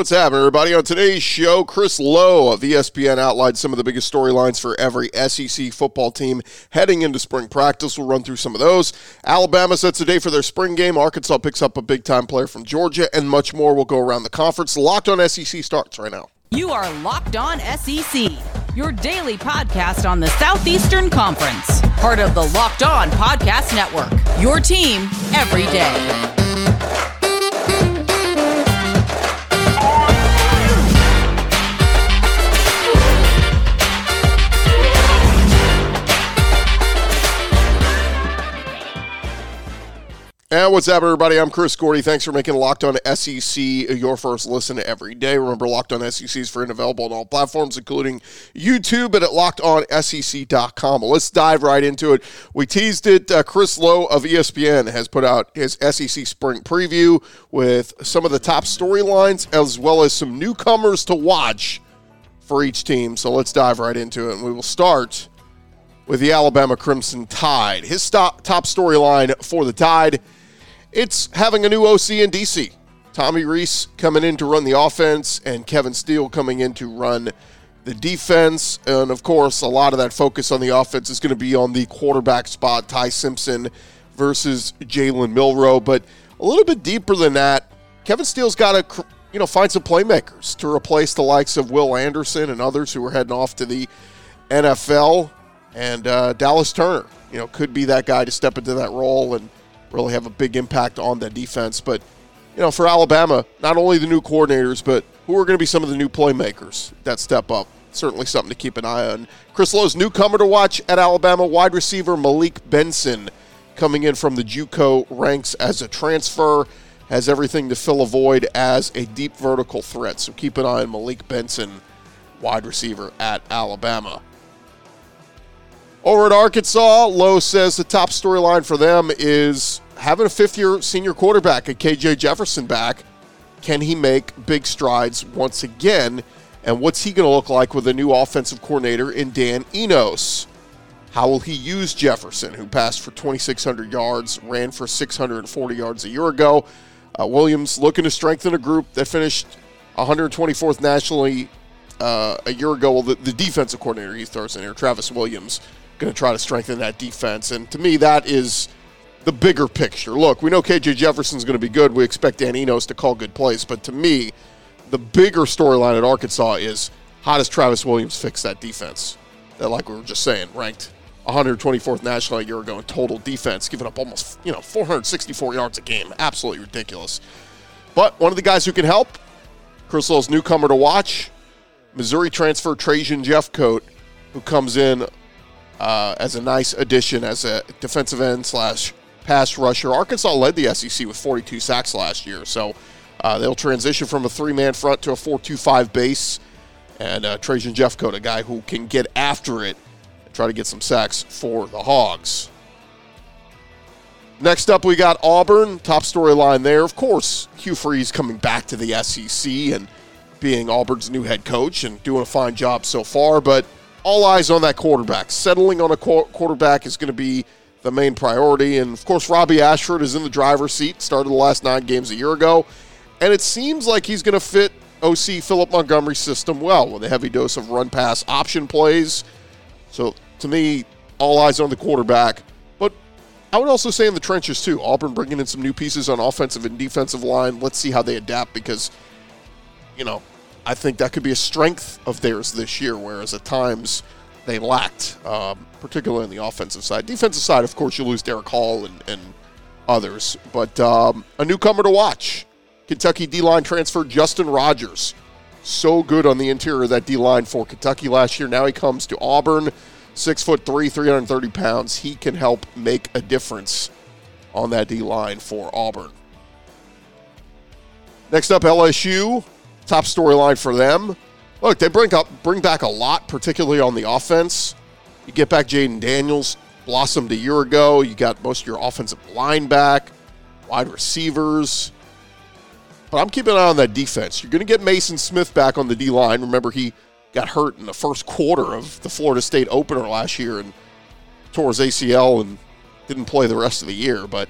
What's happening, everybody? On today's show, Chris Low of ESPN outlined some of the biggest storylines for every SEC football team heading into spring practice. We'll run through some of those. Alabama sets the day for their spring game. Arkansas picks up a big time player from Georgia, and much more We'll go around the conference. Locked on SEC starts right now. You are Locked On SEC, your daily podcast on the Southeastern Conference, part of the Locked On Podcast Network. Your team every day. And what's up, everybody? I'm Chris Gordy. Thanks for making Locked On SEC your first listen every day. Remember, Locked On SEC is free and available on all platforms, including YouTube and at lockedonsec.com. Well, let's dive right into it. We teased it. Uh, Chris Low of ESPN has put out his SEC spring preview with some of the top storylines as well as some newcomers to watch for each team. So let's dive right into it. And we will start with the Alabama Crimson Tide. His top, top storyline for the Tide – it's having a new OC in DC. Tommy Rees coming in to run the offense, and Kevin Steele coming in to run the defense. And of course, a lot of that focus on the offense is going to be on the quarterback spot, Ty Simpson versus Jalen Milroe. But a little bit deeper than that, Kevin Steele's got to you know find some playmakers to replace the likes of Will Anderson and others who are heading off to the NFL. And uh, Dallas Turner, you know, could be that guy to step into that role and really have a big impact on that defense. But, you know, for Alabama, not only the new coordinators, but who are going to be some of the new playmakers that step up? Certainly something to keep an eye on. Chris Low's newcomer to watch at Alabama, wide receiver Malik Benson, coming in from the JUCO ranks as a transfer, has everything to fill a void as a deep vertical threat. So keep an eye on Malik Benson, wide receiver at Alabama. Over at Arkansas, Low says the top storyline for them is having a fifth year senior quarterback at KJ Jefferson back. Can he make big strides once again? And what's he going to look like with a new offensive coordinator in Dan Enos? How will he use Jefferson, who passed for 2,600 yards, ran for 640 yards a year ago? Uh, Williams looking to strengthen a group that finished 124th nationally uh, a year ago. Well, the, the defensive coordinator he throws in here, Travis Williams, going to try to strengthen that defense. And to me, that is the bigger picture. Look, we know KJ Jefferson's going to be good. We expect Dan Enos to call good plays. But to me, the bigger storyline at Arkansas is how does Travis Williams fix that defense? That, like we were just saying, ranked 124th national a year ago in total defense, giving up almost, you know, 464 yards a game. Absolutely ridiculous. But one of the guys who can help, Chris Low's newcomer to watch, Missouri transfer Trajan Jeffcoat, who comes in uh, as a nice addition as a defensive end slash pass rusher. Arkansas led the SEC with 42 sacks last year, so uh, they'll transition from a three-man front to a 4-2-5 base. And uh, Trajan Jeffcoat, a guy who can get after it and try to get some sacks for the Hogs. Next up, we got Auburn. Top storyline there. Of course, Hugh Freeze coming back to the SEC and being Auburn's new head coach and doing a fine job so far. But all eyes on that quarterback. Settling on a quarterback is going to be the main priority. And of course, Robbie Ashford is in the driver's seat, started the last nine games a year ago. And it seems like he's going to fit OC Philip Montgomery's system well with a heavy dose of run pass option plays. So to me, all eyes on the quarterback. But I would also say in the trenches too. Auburn bringing in some new pieces on offensive and defensive line. Let's see how they adapt because, you know, I think that could be a strength of theirs this year, whereas at times they lacked, um, particularly on the offensive side. Defensive side, of course, you lose Derick Hall and, and others, but um, a newcomer to watch. Kentucky D line transfer Justin Rogers. So good on the interior of that D line for Kentucky last year. Now he comes to Auburn, six foot three, 330 pounds. He can help make a difference on that D line for Auburn. Next up, LSU top storyline for them. Look, they bring up bring back a lot, particularly on the offense. You get back Jayden Daniels, blossomed a year ago. You got most of your offensive line back, wide receivers. But I'm keeping an eye on that defense. You're going to get Mason Smith back on the D line. Remember, he got hurt in the first quarter of the Florida State opener last year and tore his ACL and didn't play the rest of the year. But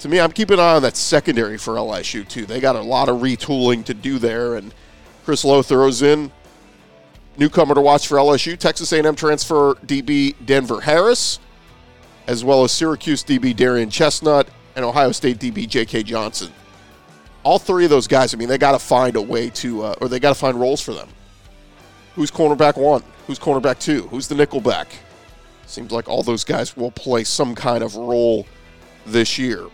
to me, I'm keeping an eye on that secondary for LSU too. They got a lot of retooling to do there, and Chris Low throws in newcomer to watch for LSU, Texas A&M transfer DB Denver Harris, as well as Syracuse DB Darian Chestnut and Ohio State DB J.K. Johnson. All three of those guys, I mean, they got to find a way to, uh, or they got to find roles for them. Who's cornerback one? Who's cornerback two? Who's the nickel back? Seems like all those guys will play some kind of role this year.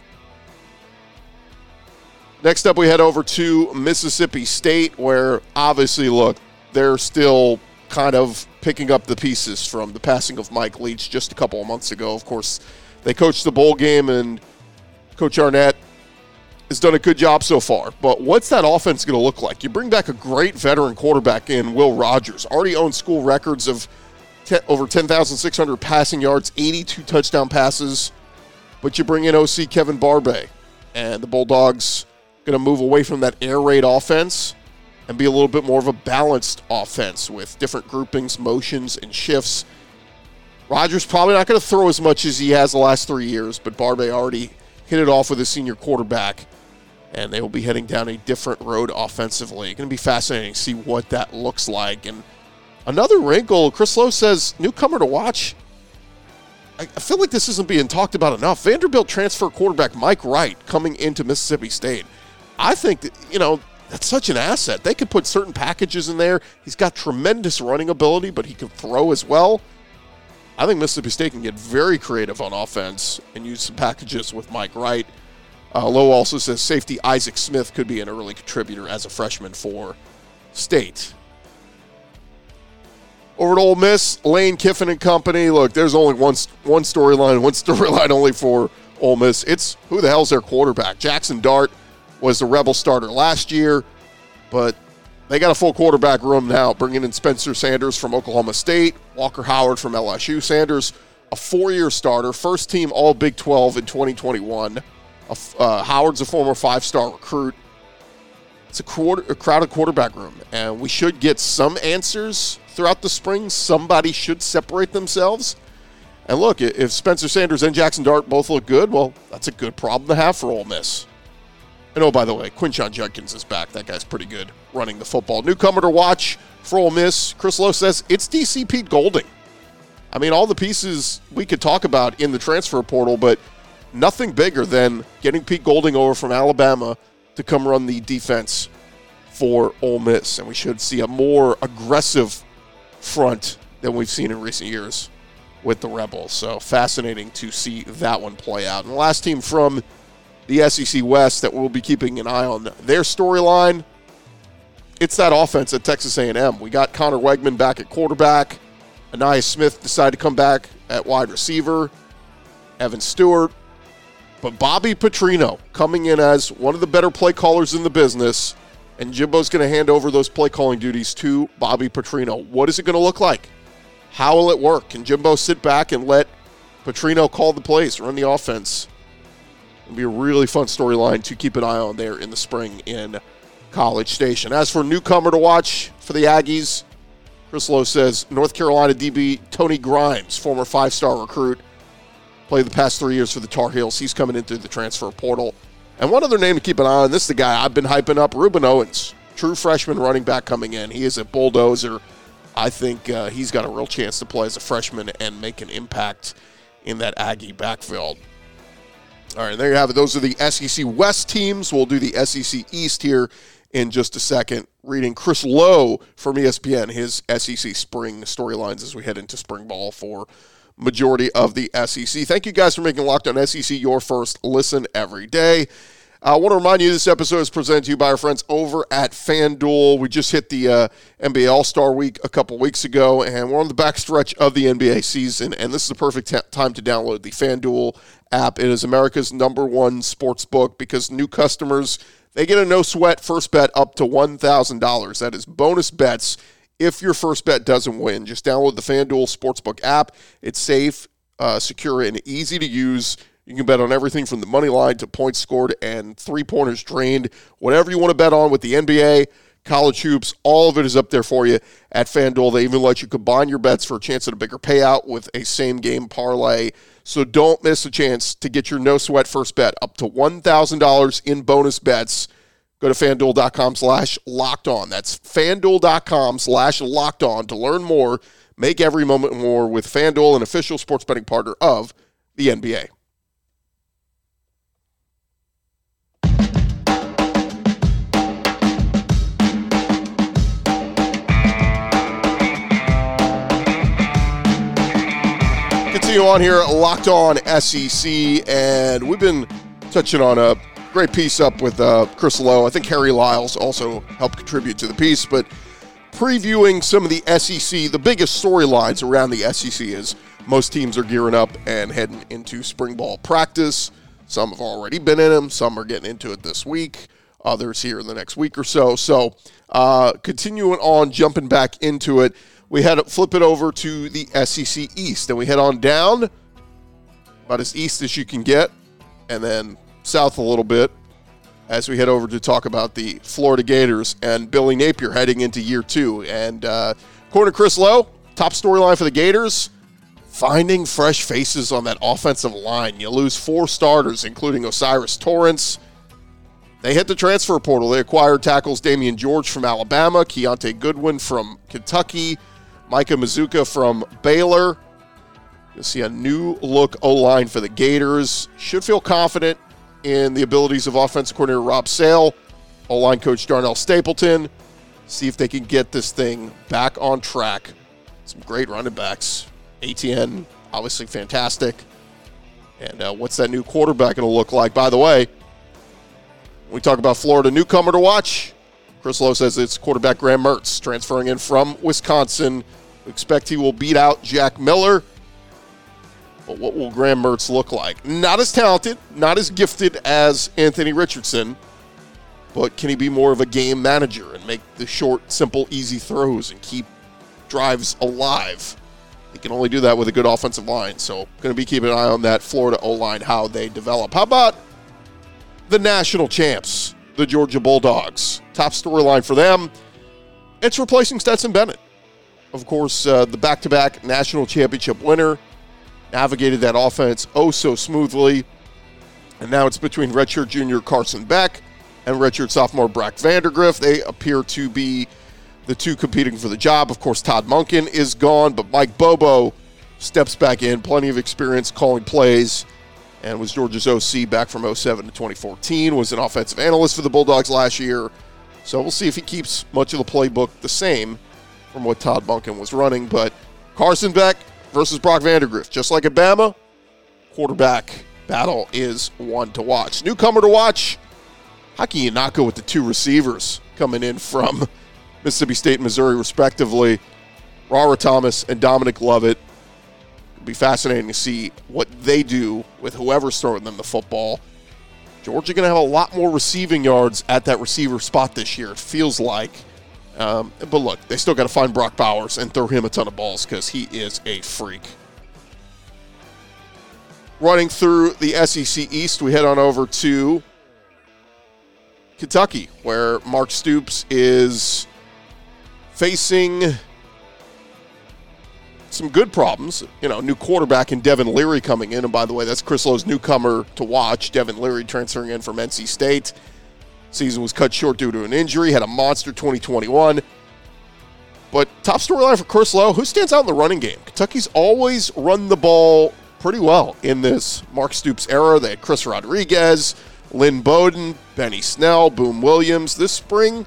Next up, we head over to Mississippi State, where obviously, look, they're still kind of picking up the pieces from the passing of Mike Leach just a couple of months ago. Of course, they coached the bowl game, and Coach Arnett has done a good job so far. But what's that offense going to look like? You bring back a great veteran quarterback in Will Rogers, already owns school records of over 10,600 passing yards, 82 touchdown passes. But you bring in OC Kevin Barbay, and the Bulldogs going to move away from that air raid offense and be a little bit more of a balanced offense with different groupings, motions, and shifts. Rogers probably not going to throw as much as he has the last three years, but Barbay already hit it off with his senior quarterback, and they will be heading down a different road offensively. It's going to be fascinating to see what that looks like. And another wrinkle, Chris Low says, newcomer to watch. I feel like this isn't being talked about enough. Vanderbilt transfer quarterback Mike Wright coming into Mississippi State. I think that, you know, that's such an asset. They could put certain packages in there. He's got tremendous running ability, but he can throw as well. I think Mississippi State can get very creative on offense and use some packages with Mike Wright. Uh, Low also says safety Isaac Smith could be an early contributor as a freshman for State. Over at Ole Miss, Lane Kiffin and company. Look, there's only one one storyline, one storyline only for Ole Miss. It's who the hell's their quarterback? Jackson Dart was the Rebel starter last year, but they got a full quarterback room now, bringing in Spencer Sanders from Oklahoma State, Walker Howard from LSU. Sanders, a four year starter, first team All Big 12 in 2021. Uh, Howard's a former five star recruit. It's a, quarter, a crowded quarterback room, and we should get some answers throughout the spring. Somebody should separate themselves. And look, if Spencer Sanders and Jackson Dart both look good, well, that's a good problem to have for Ole Miss. And oh, by the way, Quinshon Judkins is back. That guy's pretty good running the football. Newcomer to watch for Ole Miss. Chris Low says it's DC Pete Golding. I mean, all the pieces we could talk about in the transfer portal, but nothing bigger than getting Pete Golding over from Alabama to come run the defense for Ole Miss. And we should see a more aggressive front than we've seen in recent years with the Rebels. So fascinating to see that one play out. And the last team from the SEC West that we'll be keeping an eye on their storyline. It's that offense at Texas A&M. We got Conner Weigman back at quarterback. Ainias Smith decided to come back at wide receiver. Evan Stewart. But Bobby Petrino coming in as one of the better play callers in the business. And Jimbo's going to hand over those play calling duties to Bobby Petrino. What is it going to look like? How will it work? Can Jimbo sit back and let Petrino call the plays, run the offense? It'll be a really fun storyline to keep an eye on there in the spring in College Station. As for newcomer to watch for the Aggies, Chris Low says North Carolina DB Tony Grimes, former five star recruit, played the past three years for the Tar Heels. He's coming in through the transfer portal. And one other name to keep an eye on this is the guy I've been hyping up, Rueben Owens, true freshman running back coming in. He is a bulldozer. I think uh, he's got a real chance to play as a freshman and make an impact in that Aggie backfield. All right, there you have it. Those are the SEC West teams. We'll do the SEC East here in just a second. Reading Chris Low from ESPN, his SEC spring storylines as we head into spring ball for majority of the SEC. Thank you guys for making Locked On SEC your first listen every day. I want to remind you this episode is presented to you by our friends over at FanDuel. We just hit the uh, NBA All Star Week a couple weeks ago, and we're on the backstretch of the NBA season. And this is the perfect t- time to download the FanDuel app. It is America's number one sports book because new customers they get a no sweat first bet up to one thousand dollars. That is bonus bets if your first bet doesn't win. Just download the FanDuel Sportsbook app. It's safe, uh, secure, and easy to use. You can bet on everything from the money line to points scored and three pointers drained. Whatever you want to bet on with the NBA, college hoops, all of it is up there for you at FanDuel. They even let you combine your bets for a chance at a bigger payout with a same game parlay. So don't miss a chance to get your no sweat first bet up to $1,000 in bonus bets. Go to fanduel.com slash locked on. That's fanduel.com slash locked on to learn more. Make every moment more with Fanduel, an official sports betting partner of the NBA. Continue on here, locked on SEC, and we've been touching on a great piece up with uh, Chris Low. I think Harry Lyles also helped contribute to the piece, but previewing some of the SEC, the biggest storylines around the SEC is most teams are gearing up and heading into spring ball practice. Some have already been in them, some are getting into it this week, others here in the next week or so. So, uh, continuing on, jumping back into it we to flip it over to the SEC East, and we head on down about as east as you can get, and then south a little bit as we head over to talk about the Florida Gators and Billy Napier heading into year two. And uh, to Chris Low, top storyline for the Gators finding fresh faces on that offensive line. You lose four starters, including O'Cyrus Torrence. They hit the transfer portal. They acquired tackles Damian George from Alabama, Keontae Goodwin from Kentucky, Micah Mazzccua from Baylor. You'll see a new look O line for the Gators. Should feel confident in the abilities of offensive coordinator Rob Sale, O line coach Darnell Stapleton. See if they can get this thing back on track. Some great running backs. Etienne, obviously fantastic. And uh, what's that new quarterback going to look like? By the way, we talk about Florida newcomer to watch. Chris Low says it's quarterback Graham Mertz transferring in from Wisconsin. Expect he will beat out Jack Miller. But what will Graham Mertz look like? Not as talented, not as gifted as Anthony Richardson, but can he be more of a game manager and make the short, simple, easy throws and keep drives alive? He can only do that with a good offensive line. So, going to be keeping an eye on that Florida O line, how they develop. How about the national champs, the Georgia Bulldogs? top storyline for them. It's replacing Stetson Bennett. Of course, uh, the back to back national championship winner navigated that offense oh so smoothly. And now it's between redshirt junior Carson Beck and redshirt sophomore Brock Vandagriff. They appear to be the two competing for the job. Of course, Todd Monken is gone, but Mike Bobo steps back in, plenty of experience calling plays, and was Georgia's OC back from 07 to 2014, was an offensive analyst for the Bulldogs last year. So we'll see if he keeps much of the playbook the same from what Todd Monken was running. But Carson Beck versus Brock Vandagriff, just like at Bama, quarterback battle is one to watch. Newcomer to watch, how can you not go with the two receivers coming in from Mississippi State and Missouri, respectively? Rara Thomas and Dominic Lovett. It'll be fascinating to see what they do with whoever's throwing them the football. Georgia going to have a lot more receiving yards at that receiver spot this year, it feels like. Um, but look, they still got to find Brock Bowers and throw him a ton of balls because he is a freak. Running through the SEC East, we head on over to Kentucky, where Mark Stoops is facing some good problems. You know, new quarterback in Devin Leary coming in. And by the way, that's Chris Low's newcomer to watch. Devin Leary transferring in from NC State. Season was cut short due to an injury, had a monster 2021. But top storyline for Chris Low, who stands out in the running game? Kentucky's always run the ball pretty well in this Mark Stoops era. They had Chris Rodriguez, Lynn Bowden, Benny Snell, Boom Williams. This spring,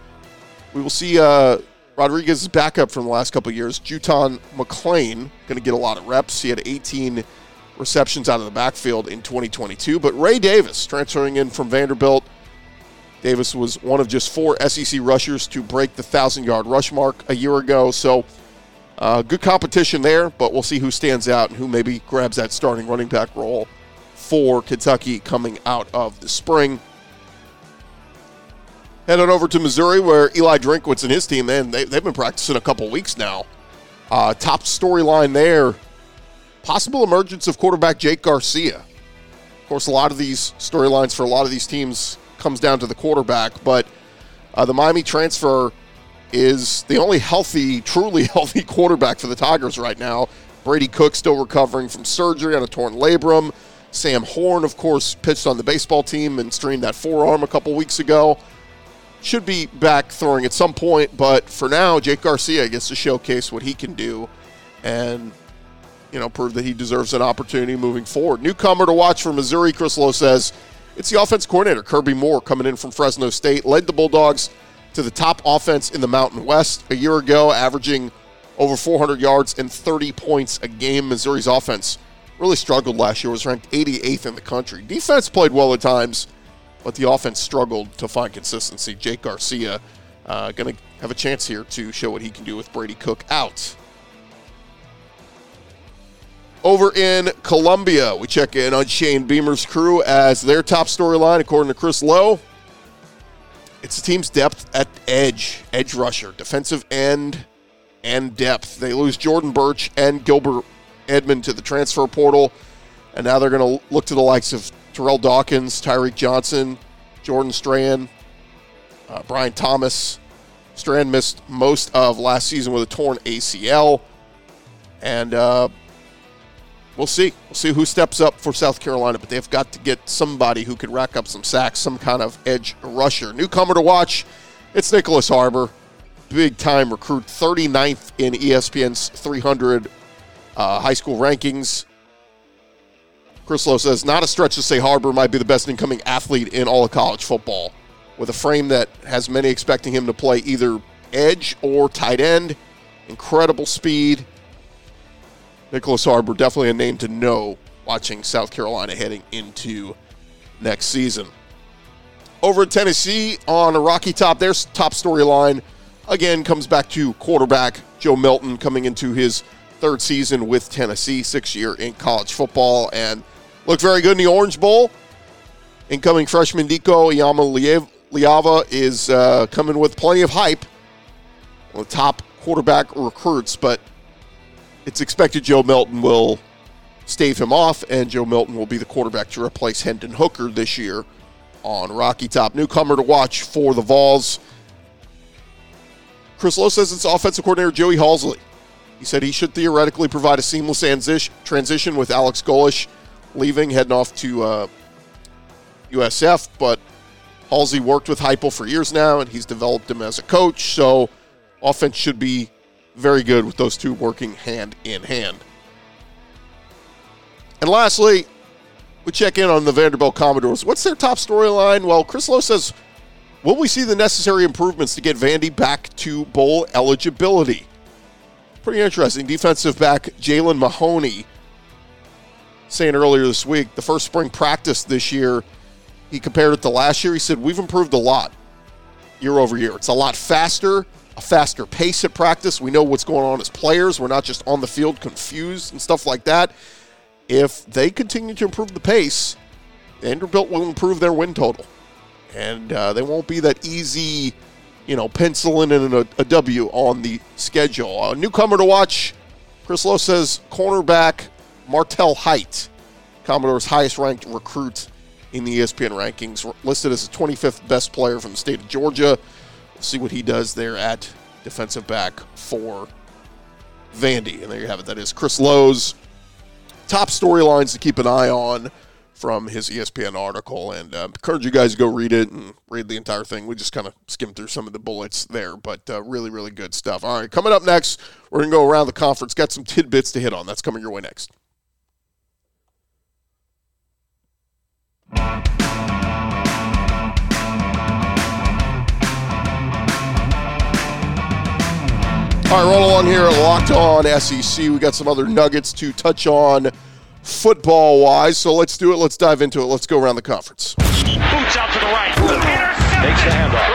we will see uh, Rodriguez's backup from the last couple years, JuTahn McClain, going to get a lot of reps. He had 18 receptions out of the backfield in 2022. But Ray Davis, transferring in from Vanderbilt, Davis was one of just four SEC rushers to break the 1,000 yard rush mark a year ago. So, uh, good competition there, but we'll see who stands out and who maybe grabs that starting running back role for Kentucky coming out of the spring. Head on over to Missouri, where Eli Drinkwitz and his team, man, they, they've been practicing a couple weeks now. Uh, top storyline there possible emergence of quarterback Jake Garcia. Of course, a lot of these storylines for a lot of these teams comes down to the quarterback, but uh, the Miami transfer is the only healthy, truly healthy quarterback for the Tigers right now. Brady Cook still recovering from surgery on a torn labrum. Sam Horn, of course, pitched on the baseball team and strained that forearm a couple weeks ago. Should be back throwing at some point, but for now, Jake Garcia gets to showcase what he can do and, you know, prove that he deserves an opportunity moving forward. Newcomer to watch for Missouri, Chris Low says it's the offense coordinator, Kirby Moore, coming in from Fresno State, led the Bulldogs to the top offense in the Mountain West a year ago, averaging over 400 yards and 30 points a game. Missouri's offense really struggled last year, was ranked 88th in the country. Defense played well at times, but the offense struggled to find consistency. Jake Garcia uh, going to have a chance here to show what he can do with Brady Cook out. Over in Columbia, we check in on Shane Beamer's crew as their top storyline, according to Chris Low. It's the team's depth at edge, edge rusher, defensive end, and depth. They lose Jordan Burch and Gilbert Edmond to the transfer portal, and now they're going to look to the likes of Terrell Dawkins, Tyreek Johnson, Jordan Strand, uh, Brian Thomas. Strand missed most of last season with a torn ACL, and uh, we'll see. We'll see who steps up for South Carolina, but they've got to get somebody who can rack up some sacks, some kind of edge rusher. Newcomer to watch, it's Nyckoles Harbor big time recruit, 39th in ESPN's 300 uh, high school rankings. Chris Low says, not a stretch to say Harbor might be the best incoming athlete in all of college football, with a frame that has many expecting him to play either edge or tight end. Incredible speed. Nyckoles Harbor, definitely a name to know watching South Carolina heading into next season. Over Tennessee on a Rocky Top, their top storyline again comes back to quarterback Joe Milton coming into his third season with Tennessee, six year in college football, and looked very good in the Orange Bowl. Incoming freshman Nico Iamaleava is uh, coming with plenty of hype. Of the top quarterback recruits, but it's expected Joe Milton will stave him off, and Joe Milton will be the quarterback to replace Hendon Hooker this year on Rocky Top. Newcomer to watch for the Vols. Chris Low says it's offensive coordinator Joey Halzle. He said he should theoretically provide a seamless transition with Alex Golesh leaving, heading off to uh, USF. But Halzle worked with Heupel for years now, and he's developed him as a coach. So offense should be very good with those two working hand in hand. And lastly, we check in on the Vanderbilt Commodores. What's their top storyline? Well, Chris Low says Will we see the necessary improvements to get Vandy back to bowl eligibility? Pretty interesting. Defensive back Jalen Mahoney saying earlier this week, the first spring practice this year, he compared it to last year. He said, We've improved a lot year over year. It's a lot faster, a faster pace at practice. We know what's going on as players. We're not just on the field confused and stuff like that. If they continue to improve the pace, Vanderbilt will improve their win total and uh, they won't be that easy, you know, penciling in a, a W on the schedule. A newcomer to watch, Chris Low says cornerback Martel Hight, Commodore's highest ranked recruit in the ESPN rankings, listed as the 25th best player from the state of Georgia. See what he does there at defensive back for Vandy. And there you have it. That is Chris Low's top storylines to keep an eye on from his ESPN article, and uh, encourage you guys to go read it and read the entire thing. We just kind of skimmed through some of the bullets there, but uh, really, really good stuff. All right, coming up next, we're going to go around the conference, got some tidbits to hit on. That's coming your way next. All right, roll on here, locked on SEC. We got some other nuggets to touch on football wise. So let's do it. Let's dive into it. Let's go around the conference. Boots out to the right. Takes the handoff.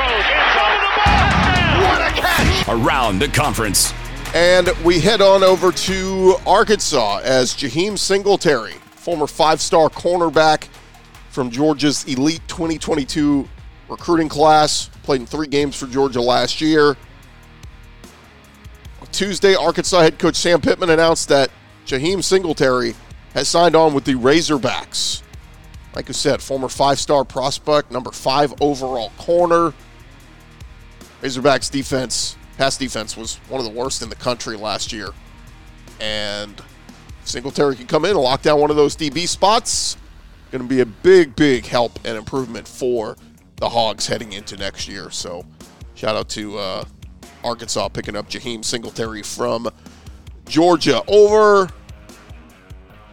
Around the conference. And we head on over to Arkansas as Jaheim Singletary, former five star cornerback from Georgia's Elite 2022 recruiting class, played in three games for Georgia last year. Tuesday, Arkansas head coach Sam Pittman announced that Jaheim Singletary has signed on with the Razorbacks. Like I said, former five star prospect, number five overall corner. Razorbacks defense, pass defense, was one of the worst in the country last year. And Singletary can come in and lock down one of those DB spots. Going to be a big, big help and improvement for the Hogs heading into next year. So, shout out to uh, Arkansas picking up Jaheim Singletary from Georgia. Over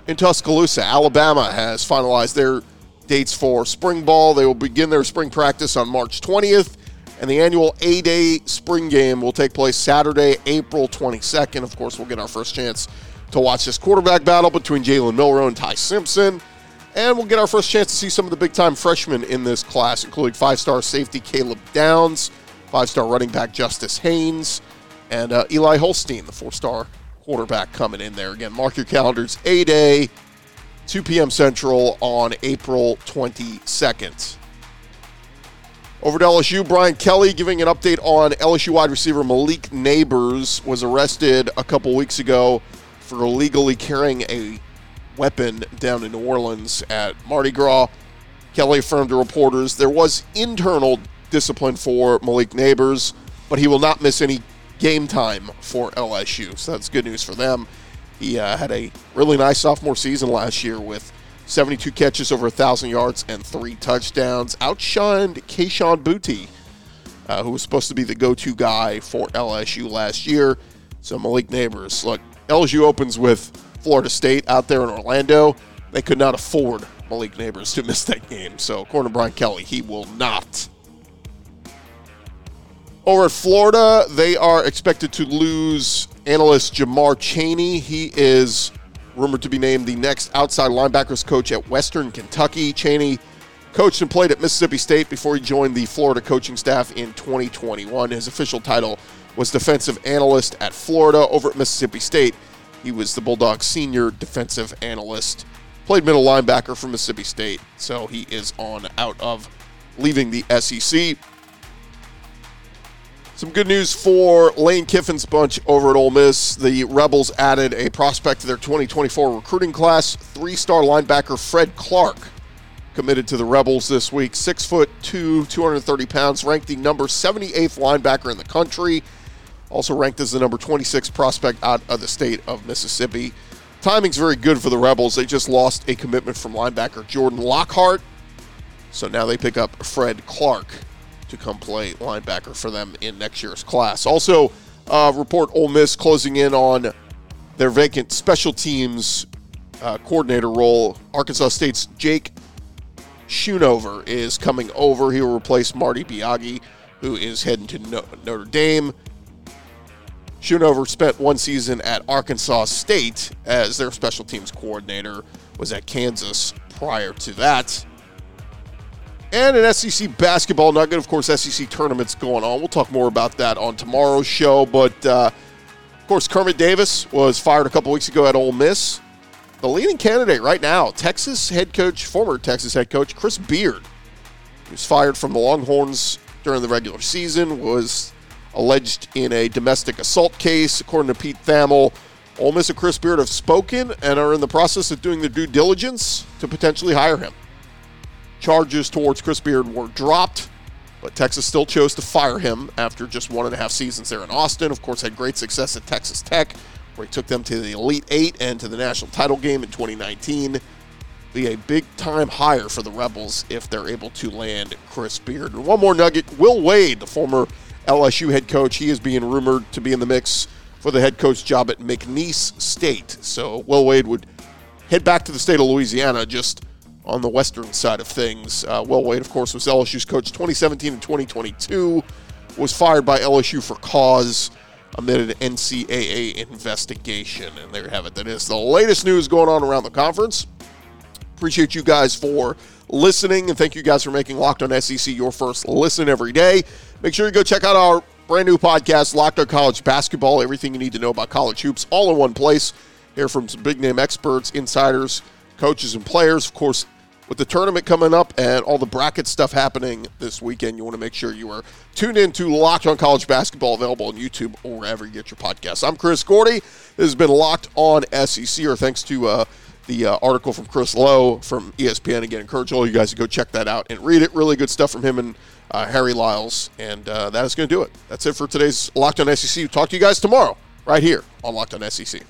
in Tuscaloosa, Alabama has finalized their dates for spring ball. They will begin their spring practice on March 20th, and the annual A Day spring game will take place Saturday, April 22nd. Of course, we'll get our first chance to watch this quarterback battle between Jalen Milroe and Ty Simpson. And we'll get our first chance to see some of the big time freshmen in this class, including five star safety Caleb Downs, five star running back Justice Haynes, and uh, Eli Holstein, the four star quarterback, coming in there. Again, mark your calendars A Day, 2 p.m. Central on April 22nd. Over to LSU, Brian Kelly giving an update on LSU wide receiver Malik Nabers was arrested a couple weeks ago for illegally carrying a weapon down in New Orleans at Mardi Gras. Kelly affirmed to reporters there was internal discipline for Malik Nabers, but he will not miss any game time for LSU. So that's good news for them. He uh, had a really nice sophomore season last year with 72 catches over 1,000 yards and three touchdowns. Outshined Kayshon Boutte, uh, who was supposed to be the go to guy for LSU last year. So Malik Nabers, look, LSU opens with Florida State out there in Orlando. They could not afford Malik Nabers to miss that game. So according to Brian Kelly, he will not. Over at Florida, they are expected to lose analyst Jamar Cheney. He is rumored to be named the next outside linebackers coach at Western Kentucky. Cheney coached and played at Mississippi State before he joined the Florida coaching staff in 2021. His official title was defensive analyst at Florida. Over at Mississippi State, he was the Bulldogs senior defensive analyst. Played middle linebacker for Mississippi State, so he is on out of leaving the SEC. Some good news for Lane Kiffin's bunch over at Ole Miss. The Rebels added a prospect to their 2024 recruiting class. Three-star linebacker Fred Clark committed to the Rebels this week. Six foot two, 230 pounds, ranked the number 78th linebacker in the country. Also ranked as the number 26 prospect out of the state of Mississippi. Timing's very good for the Rebels. They just lost a commitment from linebacker Jordan Lockhart. So now they pick up Fred Clark to come play linebacker for them in next year's class. Also, uh, report Ole Miss closing in on their vacant special teams uh, coordinator role. Arkansas State's Jake Schoonover is coming over. He will replace Marty Biagi, who is heading to no- Notre Dame. Schoonover spent one season at Arkansas State as their special teams coordinator, was at Kansas prior to that. And an SEC basketball nugget. Of course, SEC tournaments going on. We'll talk more about that on tomorrow's show. But, uh, of course, Kermit Davis was fired a couple weeks ago at Ole Miss. The leading candidate right now, Texas head coach, former Texas head coach, Chris Beard. He was fired from the Longhorns during the regular season, was alleged in a domestic assault case. According to Pete Thamel, Ole Miss and Chris Beard have spoken and are in the process of doing their due diligence to potentially hire him. Charges towards Chris Beard were dropped, but Texas still chose to fire him after just one and a half seasons there in Austin. Of course, had great success at Texas Tech, where he took them to the Elite Eight and to the national title game in 2019. Be a big time hire for the Rebels if they're able to land Chris Beard. And one more nugget Will Wade, the former LSU head coach, he is being rumored to be in the mix for the head coach job at McNeese State. So Will Wade would head back to the state of Louisiana just on the western side of things. Uh, Will Wade, of course, was LSU's coach 2017 and 2022, was fired by LSU for cause amid an NCAA investigation. And there you have it. That is the latest news going on around the conference. Appreciate you guys for listening, and thank you guys for making Locked On SEC your first listen every day. Make sure you go check out our brand new podcast, Locked On College Basketball. Everything you need to know about college hoops, all in one place. Hear from some big name experts, insiders, coaches, and players. Of course, with the tournament coming up and all the bracket stuff happening this weekend, you want to make sure you are tuned in to Locked On College Basketball, available on YouTube or wherever you get your podcasts. I'm Chris Gordy. This has been Locked On SEC, or thanks to uh, the uh, article from Chris Low from ESPN. Again, encourage all you guys to go check that out and read it. Really good stuff from him and uh, Harry Lyles. And uh, that is going to do it. That's it for today's Locked On SEC. Talk to you guys tomorrow, right here on Locked On SEC.